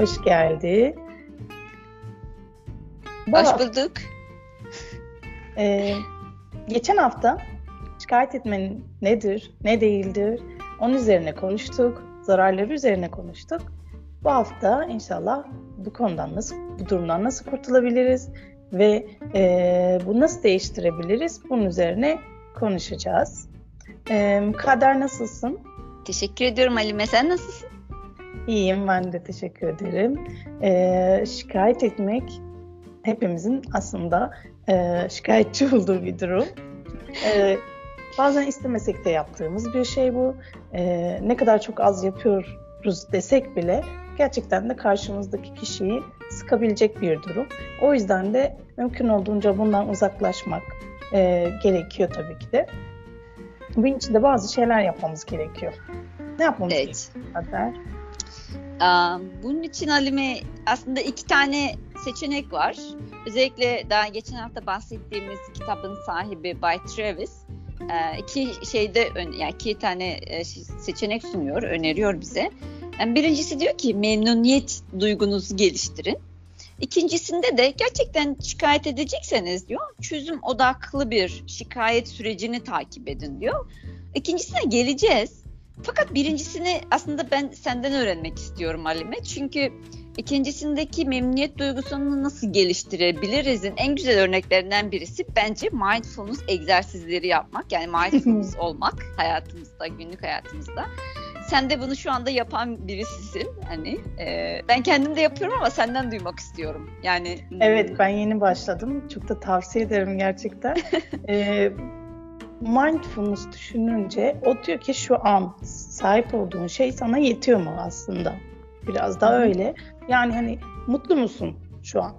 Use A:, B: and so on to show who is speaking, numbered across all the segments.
A: Hoş geldi.
B: Hoş bulduk.
A: Ee, geçen hafta şikayet etmenin nedir, ne değildir, onun üzerine konuştuk, zararları üzerine konuştuk. Bu hafta inşallah bu konudan nasıl, bu durumdan nasıl kurtulabiliriz ve e, bu nasıl değiştirebiliriz bunun üzerine konuşacağız. E, Kader nasılsın?
B: Teşekkür ediyorum Halime. Sen nasılsın?
A: İyiyim ben de teşekkür ederim. E, şikayet etmek hepimizin aslında e, şikayetçi olduğu bir durum. E, bazen istemesek de yaptığımız bir şey bu. E, ne kadar çok az yapıyoruz desek bile gerçekten de karşımızdaki kişiyi sıkabilecek bir durum. O yüzden de mümkün olduğunca bundan uzaklaşmak e, gerekiyor tabii ki de. Bunun için de bazı şeyler yapmamız gerekiyor. Ne yapmamız evet. gerekiyor?
B: Bunun için Halime aslında iki tane seçenek var. Özellikle daha geçen hafta bahsettiğimiz kitabın sahibi Bay Travis iki şeyde yani iki tane seçenek sunuyor, öneriyor bize. Yani birincisi diyor ki memnuniyet duygunuzu geliştirin. İkincisinde de gerçekten şikayet edecekseniz diyor çözüm odaklı bir şikayet sürecini takip edin diyor. İkincisine geleceğiz. Fakat birincisini aslında ben senden öğrenmek istiyorum Halime. Çünkü ikincisindeki memnuniyet duygusunu nasıl geliştirebilirizin en güzel örneklerinden birisi bence mindfulness egzersizleri yapmak. Yani mindfulness olmak hayatımızda, günlük hayatımızda. Sen de bunu şu anda yapan birisisin. Hani e, ben kendim de yapıyorum ama senden duymak istiyorum. Yani
A: Evet, ben yeni başladım. Çok da tavsiye ederim gerçekten. e, mindfulness düşününce o diyor ki şu an sahip olduğun şey sana yetiyor mu aslında? Biraz daha öyle. Yani hani mutlu musun şu an?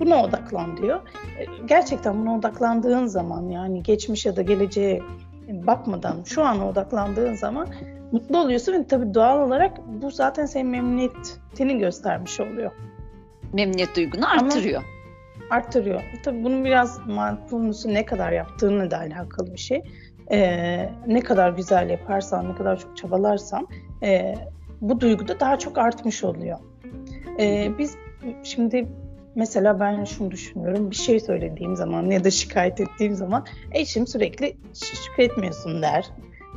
A: Buna odaklan diyor. E, gerçekten buna odaklandığın zaman yani geçmiş ya da geleceğe bakmadan şu an odaklandığın zaman mutlu oluyorsun ve tabii doğal olarak bu zaten senin memnuniyetini göstermiş oluyor.
B: Memnuniyet duygunu artırıyor.
A: Ama artırıyor. Tabii bunun biraz mindfulness'ı ne kadar yaptığını da alakalı bir şey. Ee, ne kadar güzel yaparsan, ne kadar çok çabalarsan e, bu duygu da daha çok artmış oluyor. Ee, biz şimdi mesela ben şunu düşünüyorum. Bir şey söylediğim zaman ya da şikayet ettiğim zaman eşim sürekli şükretmiyorsun der.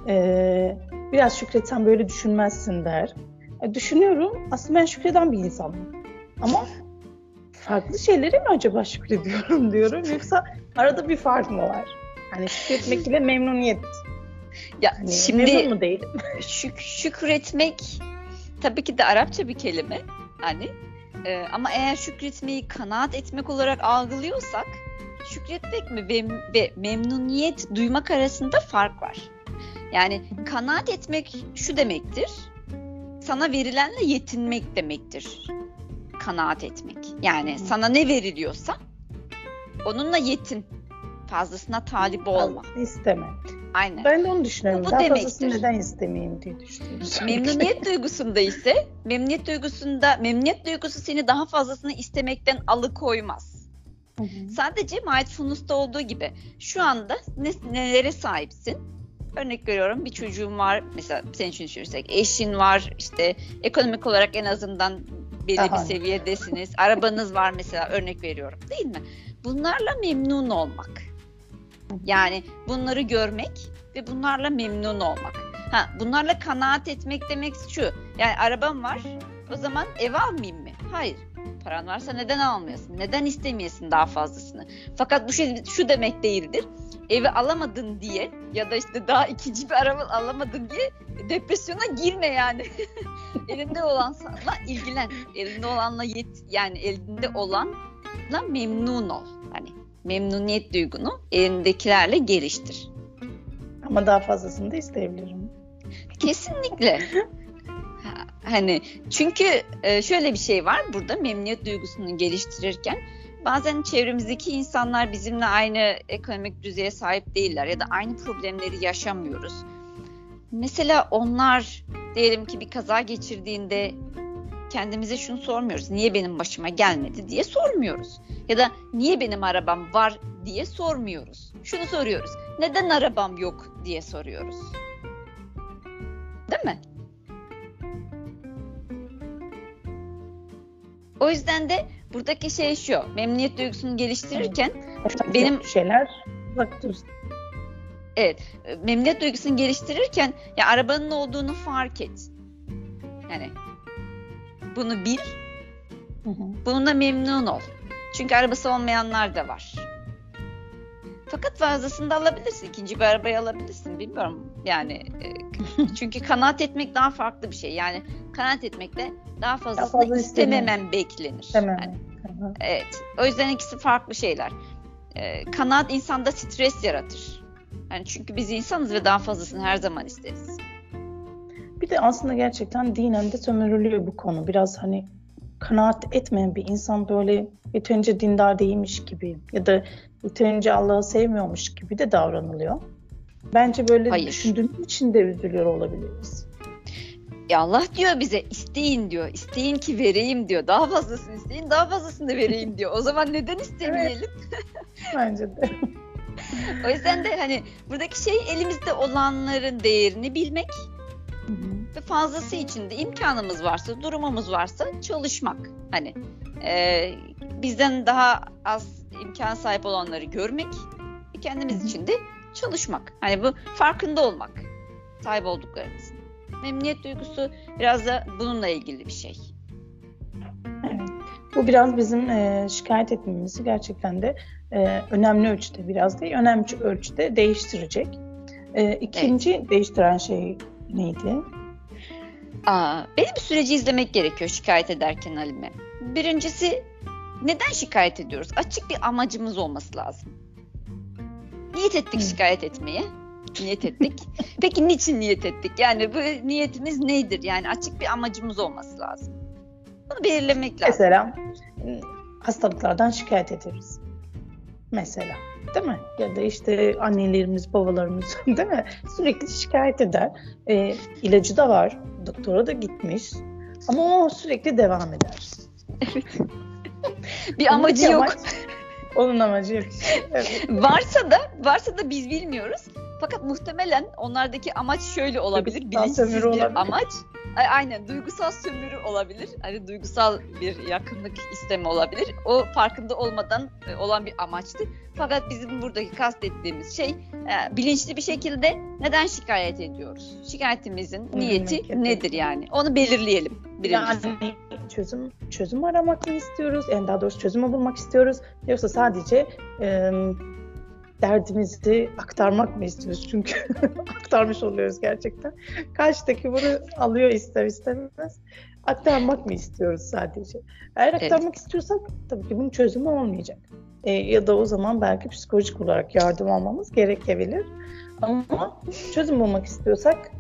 A: Ee, biraz şükretsen böyle düşünmezsin der. E, düşünüyorum aslında ben şükreden bir insanım. Ama farklı şeylere mi acaba şükrediyorum diyorum yoksa arada bir fark mı var? Hani şükretmek ile memnuniyet.
B: Ya hani şimdi mu değilim? şük şükretmek tabii ki de Arapça bir kelime. Hani e, ama eğer şükretmeyi kanaat etmek olarak algılıyorsak şükretmek mi ve, ve memnuniyet duymak arasında fark var. Yani kanaat etmek şu demektir. Sana verilenle yetinmek demektir. Kanaat etmek. Yani sana ne veriliyorsa onunla yetin. Fazlasına talip olma.
A: İsteme. Aynen. Ben de onu düşünüyorum. Bu, bu Daha demektir. neden istemeyeyim diye düşünüyorum.
B: Memnuniyet duygusunda ise memnuniyet duygusunda memnuniyet duygusu seni daha fazlasını istemekten alıkoymaz. Hı hı. Sadece mindfulness'ta olduğu gibi şu anda ne, nelere sahipsin? Örnek veriyorum bir çocuğum var mesela senin için düşünürsek eşin var işte ekonomik olarak en azından belli Aha. bir seviyedesiniz. Arabanız var mesela örnek veriyorum değil mi? Bunlarla memnun olmak. Yani bunları görmek ve bunlarla memnun olmak. Ha, bunlarla kanaat etmek demek şu. Yani arabam var. O zaman ev almayayım mı? Hayır. Paran varsa neden almıyorsun? Neden istemeyesin daha fazlasını? Fakat bu şey şu demek değildir. Evi alamadın diye ya da işte daha ikinci bir araba alamadın diye depresyona girme yani. elinde olanla ilgilen. Elinde olanla yet yani elinde olanla memnun ol. Hani memnuniyet duygunu elindekilerle geliştir.
A: Ama daha fazlasını da isteyebilirim.
B: Kesinlikle. hani çünkü e, şöyle bir şey var burada memnuniyet duygusunu geliştirirken bazen çevremizdeki insanlar bizimle aynı ekonomik düzeye sahip değiller ya da aynı problemleri yaşamıyoruz. Mesela onlar diyelim ki bir kaza geçirdiğinde kendimize şunu sormuyoruz. Niye benim başıma gelmedi diye sormuyoruz. Ya da niye benim arabam var diye sormuyoruz. Şunu soruyoruz. Neden arabam yok diye soruyoruz. Değil mi? O yüzden de buradaki şey şu. Memnuniyet duygusunu geliştirirken
A: Evet.
B: benim
A: şeyler dursun.
B: evet memnuniyet duygusunu geliştirirken ya arabanın olduğunu fark et. Yani bunu bil,
A: Hı hı.
B: bununla memnun ol. Çünkü arabası olmayanlar da var. Fakat fazlasını da alabilirsin. İkinci bir arabayı alabilirsin. Bilmiyorum. Yani e, çünkü kanaat etmek daha farklı bir şey. Yani kanaat etmekle daha fazlasını
A: fazla
B: istememen beklenir.
A: Demem.
B: Yani, evet. O yüzden ikisi farklı şeyler. E, kanaat insanda stres yaratır. Yani çünkü biz insanız ve daha fazlasını her zaman isteriz.
A: Bir de aslında gerçekten dinen de sömürülüyor bu konu. Biraz hani kanaat etmeyen bir insan böyle yeterince dindar değilmiş gibi ya da yeterince Allah'ı sevmiyormuş gibi de davranılıyor. Bence böyle
B: Hayır.
A: düşündüğümüz için de üzülüyor olabiliriz.
B: Ya Allah diyor bize isteyin diyor. İsteyin ki vereyim diyor. Daha fazlasını isteyin, daha fazlasını da vereyim diyor. O zaman neden istemeyelim?
A: Bence de.
B: O yüzden de hani buradaki şey elimizde olanların değerini bilmek
A: Hı hı.
B: ve fazlası için de imkanımız varsa, durumumuz varsa çalışmak. Hani e, bizden daha az imkan sahip olanları görmek kendimiz
A: hı.
B: için de çalışmak. Hani bu farkında olmak sahip olduklarımızın. Memnuniyet duygusu biraz da bununla ilgili bir şey.
A: Evet. Bu biraz bizim e, şikayet etmemizi gerçekten de e, önemli ölçüde biraz değil, önemli ölçüde değiştirecek. E, ikinci değiştiren şey neydi?
B: Aa, bir süreci izlemek gerekiyor şikayet ederken Halime. Birincisi neden şikayet ediyoruz? Açık bir amacımız olması lazım. Niyet ettik şikayet etmeye. Niyet ettik. Peki niçin niyet ettik? Yani bu niyetimiz nedir? Yani açık bir amacımız olması lazım. Bunu belirlemek lazım.
A: Mesela e, hastalıklardan şikayet ederiz. Mesela değil mi? Ya da işte annelerimiz, babalarımız değil mi? Sürekli şikayet eder. E, ilacı da var, doktora da gitmiş ama o sürekli devam eder.
B: Bir
A: Onun
B: amacı
A: bir
B: yok.
A: amaç- onun amacı yok. Evet.
B: Varsa da varsa da biz bilmiyoruz. Fakat muhtemelen onlardaki amaç şöyle olabilir. Bilinçsiz bir
A: olabilir.
B: amaç. Ay- Aynen duygusal sömürü olabilir. Hani duygusal bir yakınlık isteme olabilir. O farkında olmadan e, olan bir amaçtı. Fakat bizim buradaki kastettiğimiz şey e, bilinçli bir şekilde neden şikayet ediyoruz? Şikayetimizin niyeti nedir yani? Onu belirleyelim birincisi.
A: Yani çözüm çözüm aramak mı istiyoruz? Yani daha doğrusu çözümü bulmak istiyoruz. Yoksa sadece e, derdimizi aktarmak mı istiyoruz? Çünkü aktarmış oluyoruz gerçekten. Karşıdaki bunu alıyor ister istemez. Aktarmak mı istiyoruz sadece? Eğer
B: Evet.
A: aktarmak istiyorsak tabii ki bunun çözümü olmayacak. E, ya da o zaman belki psikolojik olarak yardım almamız gerekebilir. Ama çözüm bulmak istiyorsak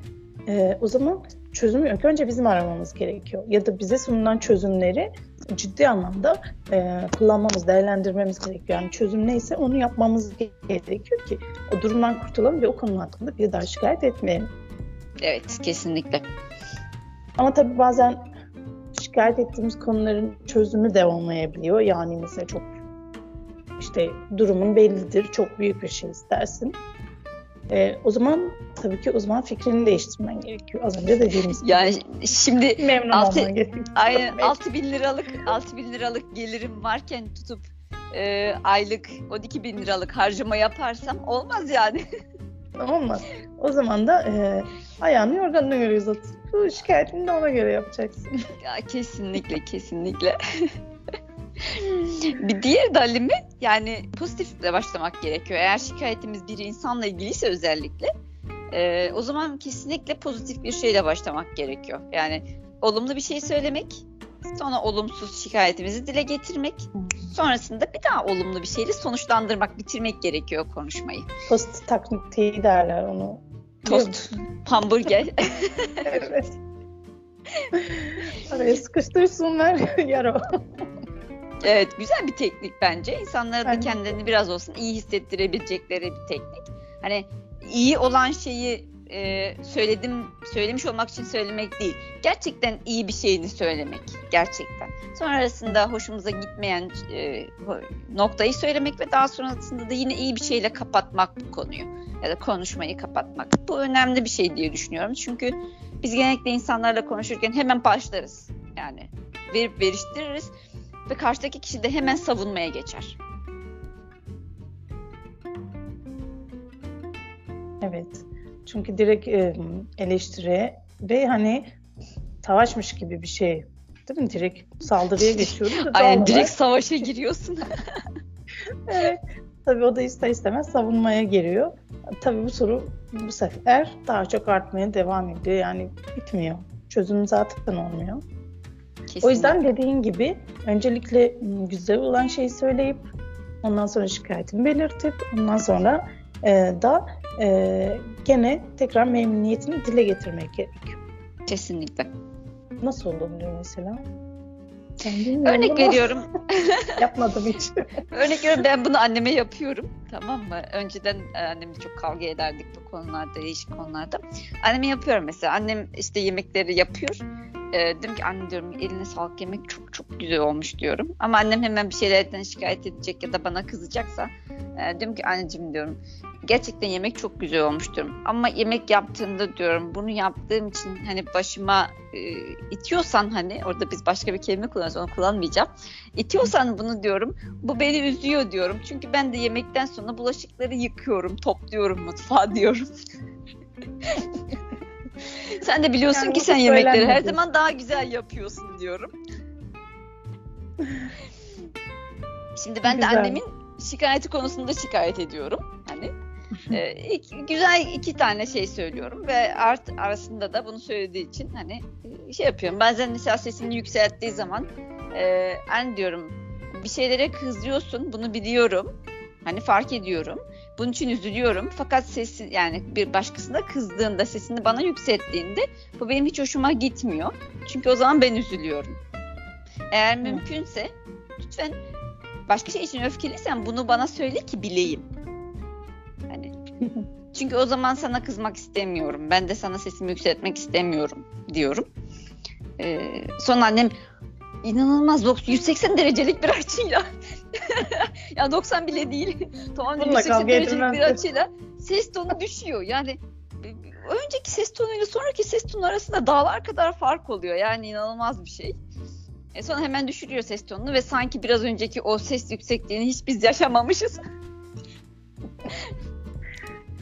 A: e, o zaman çözümü ilk önce bizim aramamız gerekiyor. Ya da bize sunulan çözümleri ciddi anlamda e, kullanmamız, değerlendirmemiz gerekiyor. Yani çözüm neyse onu yapmamız gerekiyor ki o durumdan kurtulalım ve o konu hakkında bir daha şikayet etmeyelim.
B: Evet kesinlikle.
A: Ama tabii bazen şikayet ettiğimiz konuların çözümü de olmayabiliyor. Yani mesela çok işte durumun bellidir, çok büyük bir şey istersin. E, o zaman tabii ki o zaman fikrini değiştirmen gerekiyor. Az önce dediğimiz gibi.
B: Yani şimdi
A: memnun
B: altı-. Aynen
A: Evet.
B: 6 bin liralık 6 bin liralık gelirim varken tutup e, aylık 12 bin liralık harcama yaparsam olmaz yani.
A: Olmaz. O zaman da e, ayağını yorganına göre uzatıp şikayetini de ona göre yapacaksın.
B: ya kesinlikle kesinlikle. bir diğer dalimi yani pozitifle başlamak gerekiyor. Eğer şikayetimiz bir insanla ilgiliyse özellikle e, o zaman kesinlikle pozitif bir şeyle başlamak gerekiyor. Yani olumlu bir şey söylemek, sonra olumsuz şikayetimizi dile getirmek, sonrasında bir daha olumlu bir şeyle sonuçlandırmak, bitirmek gerekiyor konuşmayı.
A: Tost taktiği derler onu.
B: Tost, hamburger.
A: evet. Araya sıkıştırsınlar yara.
B: Evet, güzel bir teknik bence. İnsanlara da kendilerini biraz olsun iyi hissettirebilecekleri bir teknik. Hani iyi olan şeyi e, söyledim, söylemiş olmak için söylemek değil. Gerçekten iyi bir şeyini söylemek, gerçekten. Sonrasında hoşumuza gitmeyen e, noktayı söylemek ve daha sonrasında da yine iyi bir şeyle kapatmak bu konuyu ya da konuşmayı kapatmak. Bu önemli bir şey diye düşünüyorum. Çünkü biz genellikle insanlarla konuşurken hemen başlarız. Yani verip veriştiririz. Ve karşıdaki kişi de hemen savunmaya geçer.
A: Evet. Çünkü direkt e, eleştiri ve hani savaşmış gibi bir şey. Değil mi? Direkt saldırıya geçiyoruz.
B: Aynen direkt savaşa giriyorsun.
A: evet. Tabii o da ister istemez savunmaya giriyor. Tabii bu soru bu sefer daha çok artmaya devam ediyor. Yani bitmiyor. Çözüm zaten olmuyor. Kesinlikle. O yüzden dediğin gibi öncelikle güzel olan şeyi söyleyip ondan sonra şikayetini belirtip ondan sonra e, da e, gene tekrar memnuniyetini dile getirmek gerekiyor.
B: Kesinlikle.
A: Nasıl olabilir mesela?
B: Örnek veriyorum.
A: Yapmadım hiç.
B: Örnek veriyorum ben bunu anneme yapıyorum. Tamam mı? Önceden e, annemle çok kavga ederdik bu konularda, değişik konularda. Anneme yapıyorum mesela. Annem işte yemekleri yapıyor. E, dedim ki anne diyorum eline sağlık yemek çok çok güzel olmuş diyorum. Ama annem hemen bir şeylerden şikayet edecek ya da bana kızacaksa e, diyorum ki anneciğim diyorum gerçekten yemek çok güzel olmuş diyorum. Ama yemek yaptığımda diyorum bunu yaptığım için hani başıma e, itiyorsan hani orada biz başka bir kelime kullanıyoruz onu kullanmayacağım. İtiyorsan bunu diyorum bu beni üzüyor diyorum. Çünkü ben de yemekten sonra bulaşıkları yıkıyorum, topluyorum mutfağa diyorum. sen de biliyorsun yani ki sen yemekleri her zaman daha güzel yapıyorsun diyorum. Şimdi ben güzel. de annemin şikayeti konusunda şikayet ediyorum. Hani e, iki, güzel iki tane şey söylüyorum ve art arasında da bunu söylediği için hani e, şey yapıyorum. Bazen mesela sesini yükselttiği zaman e, en diyorum bir şeylere kızıyorsun bunu biliyorum. Hani fark ediyorum. Bunun için üzülüyorum. Fakat sesi yani bir başkasına kızdığında sesini bana yükselttiğinde bu benim hiç hoşuma gitmiyor. Çünkü o zaman ben üzülüyorum. Eğer mümkünse lütfen başka şey için öfkeliysen bunu bana söyle ki bileyim. Hani çünkü o zaman sana kızmak istemiyorum. Ben de sana sesimi yükseltmek istemiyorum diyorum. Ee, sonra annem inanılmaz 180 derecelik bir açıyla ya 90 bile değil. tamam 180 derecelik bir açıyla ses tonu düşüyor. Yani önceki ses tonuyla sonraki ses tonu arasında dağlar kadar fark oluyor. Yani inanılmaz bir şey. E sonra hemen düşürüyor ses tonunu ve sanki biraz önceki o ses yüksekliğini hiç biz yaşamamışız.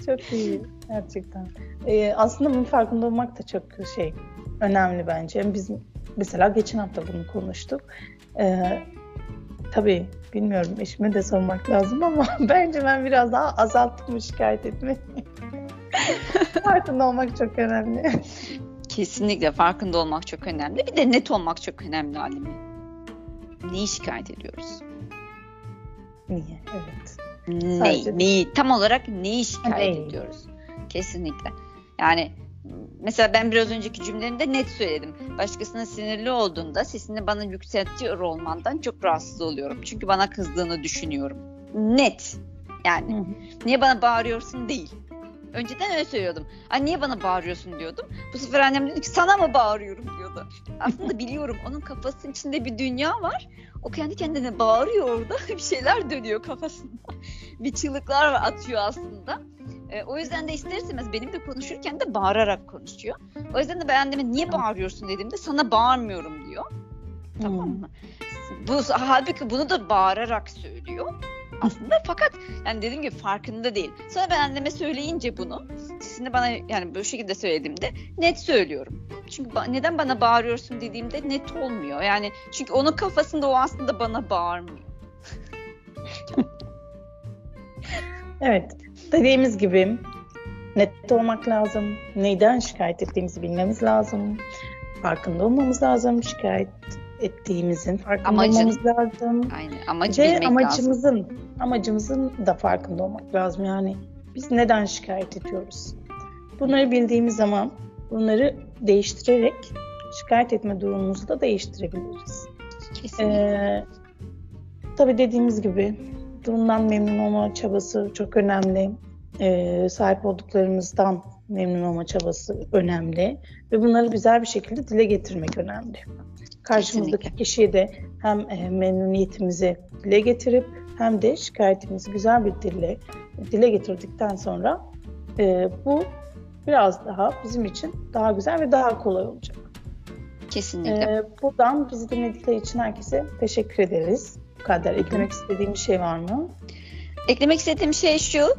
A: çok iyi gerçekten. Ee, aslında bunun farkında olmak da çok şey önemli bence. Biz mesela geçen hafta bunu konuştuk. Ee, tabii bilmiyorum eşime de sormak lazım ama bence ben biraz daha azalttım şikayet etmeyi. farkında olmak çok önemli.
B: Kesinlikle farkında olmak çok önemli. Bir de net olmak çok önemli Alime. Neyi şikayet ediyoruz?
A: Niye? Evet.
B: Neyi, neyi, tam olarak neyi şikayet neyi? ediyoruz? Kesinlikle. Yani mesela ben biraz önceki cümlemde net söyledim. Başkasına sinirli olduğunda sesini bana yükseltiyor olmandan çok rahatsız oluyorum. Çünkü bana kızdığını düşünüyorum. Net. Yani Hı-hı. niye bana bağırıyorsun değil. Önceden öyle söylüyordum. Ay niye bana bağırıyorsun diyordum. Bu sefer annem dedi ki sana mı bağırıyorum diyordu. Aslında biliyorum onun kafasının içinde bir dünya var. O kendi kendine bağırıyor orada. bir şeyler dönüyor kafasında. bir çığlıklar atıyor aslında. E, o yüzden de ister istemez benim de konuşurken de bağırarak konuşuyor. O yüzden de ben anneme niye bağırıyorsun dediğimde sana bağırmıyorum diyor. Tamam hmm. mı? Bu halbuki bunu da bağırarak söylüyor aslında fakat yani dediğim gibi farkında değil. Sonra ben anneme söyleyince bunu sesini bana yani bu şekilde söylediğimde net söylüyorum. Çünkü ba- neden bana bağırıyorsun dediğimde net olmuyor. Yani çünkü onun kafasında o aslında bana bağırmıyor.
A: evet. Dediğimiz gibi net olmak lazım. Neyden şikayet ettiğimizi bilmemiz lazım. Farkında olmamız lazım. Şikayet ettiğimizin farkında Amacın. olmamız lazım.
B: Aynen. Amacı Ve
A: amacımızın,
B: lazım.
A: amacımızın da farkında olmak lazım. Yani biz neden şikayet ediyoruz? Bunları bildiğimiz zaman bunları değiştirerek şikayet etme durumumuzu da değiştirebiliriz.
B: Kesinlikle. Ee,
A: tabii dediğimiz gibi durumdan memnun olma çabası çok önemli. Ee, sahip olduklarımızdan memnun olma çabası önemli ve bunları güzel bir şekilde dile getirmek önemli karşımızdaki Kesinlikle. kişiye de hem e, memnuniyetimizi dile getirip hem de şikayetimizi güzel bir dille dile getirdikten sonra e, bu biraz daha bizim için daha güzel ve daha kolay olacak.
B: Kesinlikle.
A: Ee, buradan bizi dinledikleri için herkese teşekkür ederiz. Kadar. Eklemek istediğim bir şey var mı?
B: Eklemek istediğim şey şu.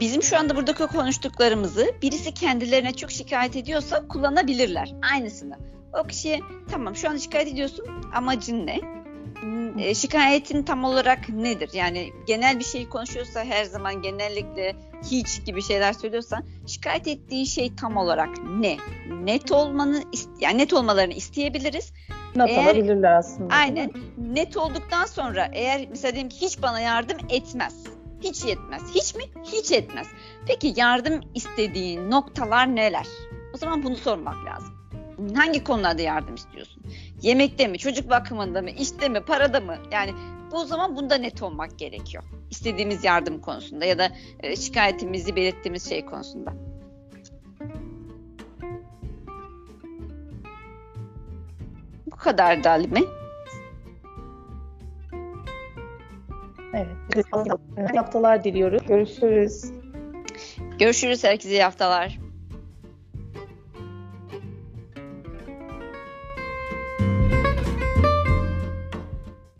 B: Bizim şu anda buradaki konuştuklarımızı birisi kendilerine çok şikayet ediyorsa kullanabilirler. Aynısını. O kişiye tamam şu an şikayet ediyorsun amacın ne? E, şikayetin tam olarak nedir? Yani genel bir şey konuşuyorsa her zaman genellikle hiç gibi şeyler söylüyorsan şikayet ettiğin şey tam olarak ne? Net olmanı yani net olmalarını isteyebiliriz.
A: Not eğer, alabilirler aslında.
B: Aynen. Net olduktan sonra eğer mesela diyelim ki hiç bana yardım etmez. Hiç yetmez. Hiç mi? Hiç etmez. Peki yardım istediğin noktalar neler? O zaman bunu sormak lazım. Hangi konularda yardım istiyorsun? Yemekte mi, çocuk bakımında mı, işte mi, parada mı? Yani bu zaman bunda net olmak gerekiyor. İstediğimiz yardım konusunda ya da e, şikayetimizi belirttiğimiz şey konusunda. Kadar da Halime.
A: Evet. Haftalar diliyoruz. Görüşürüz.
B: Görüşürüz herkese iyi haftalar.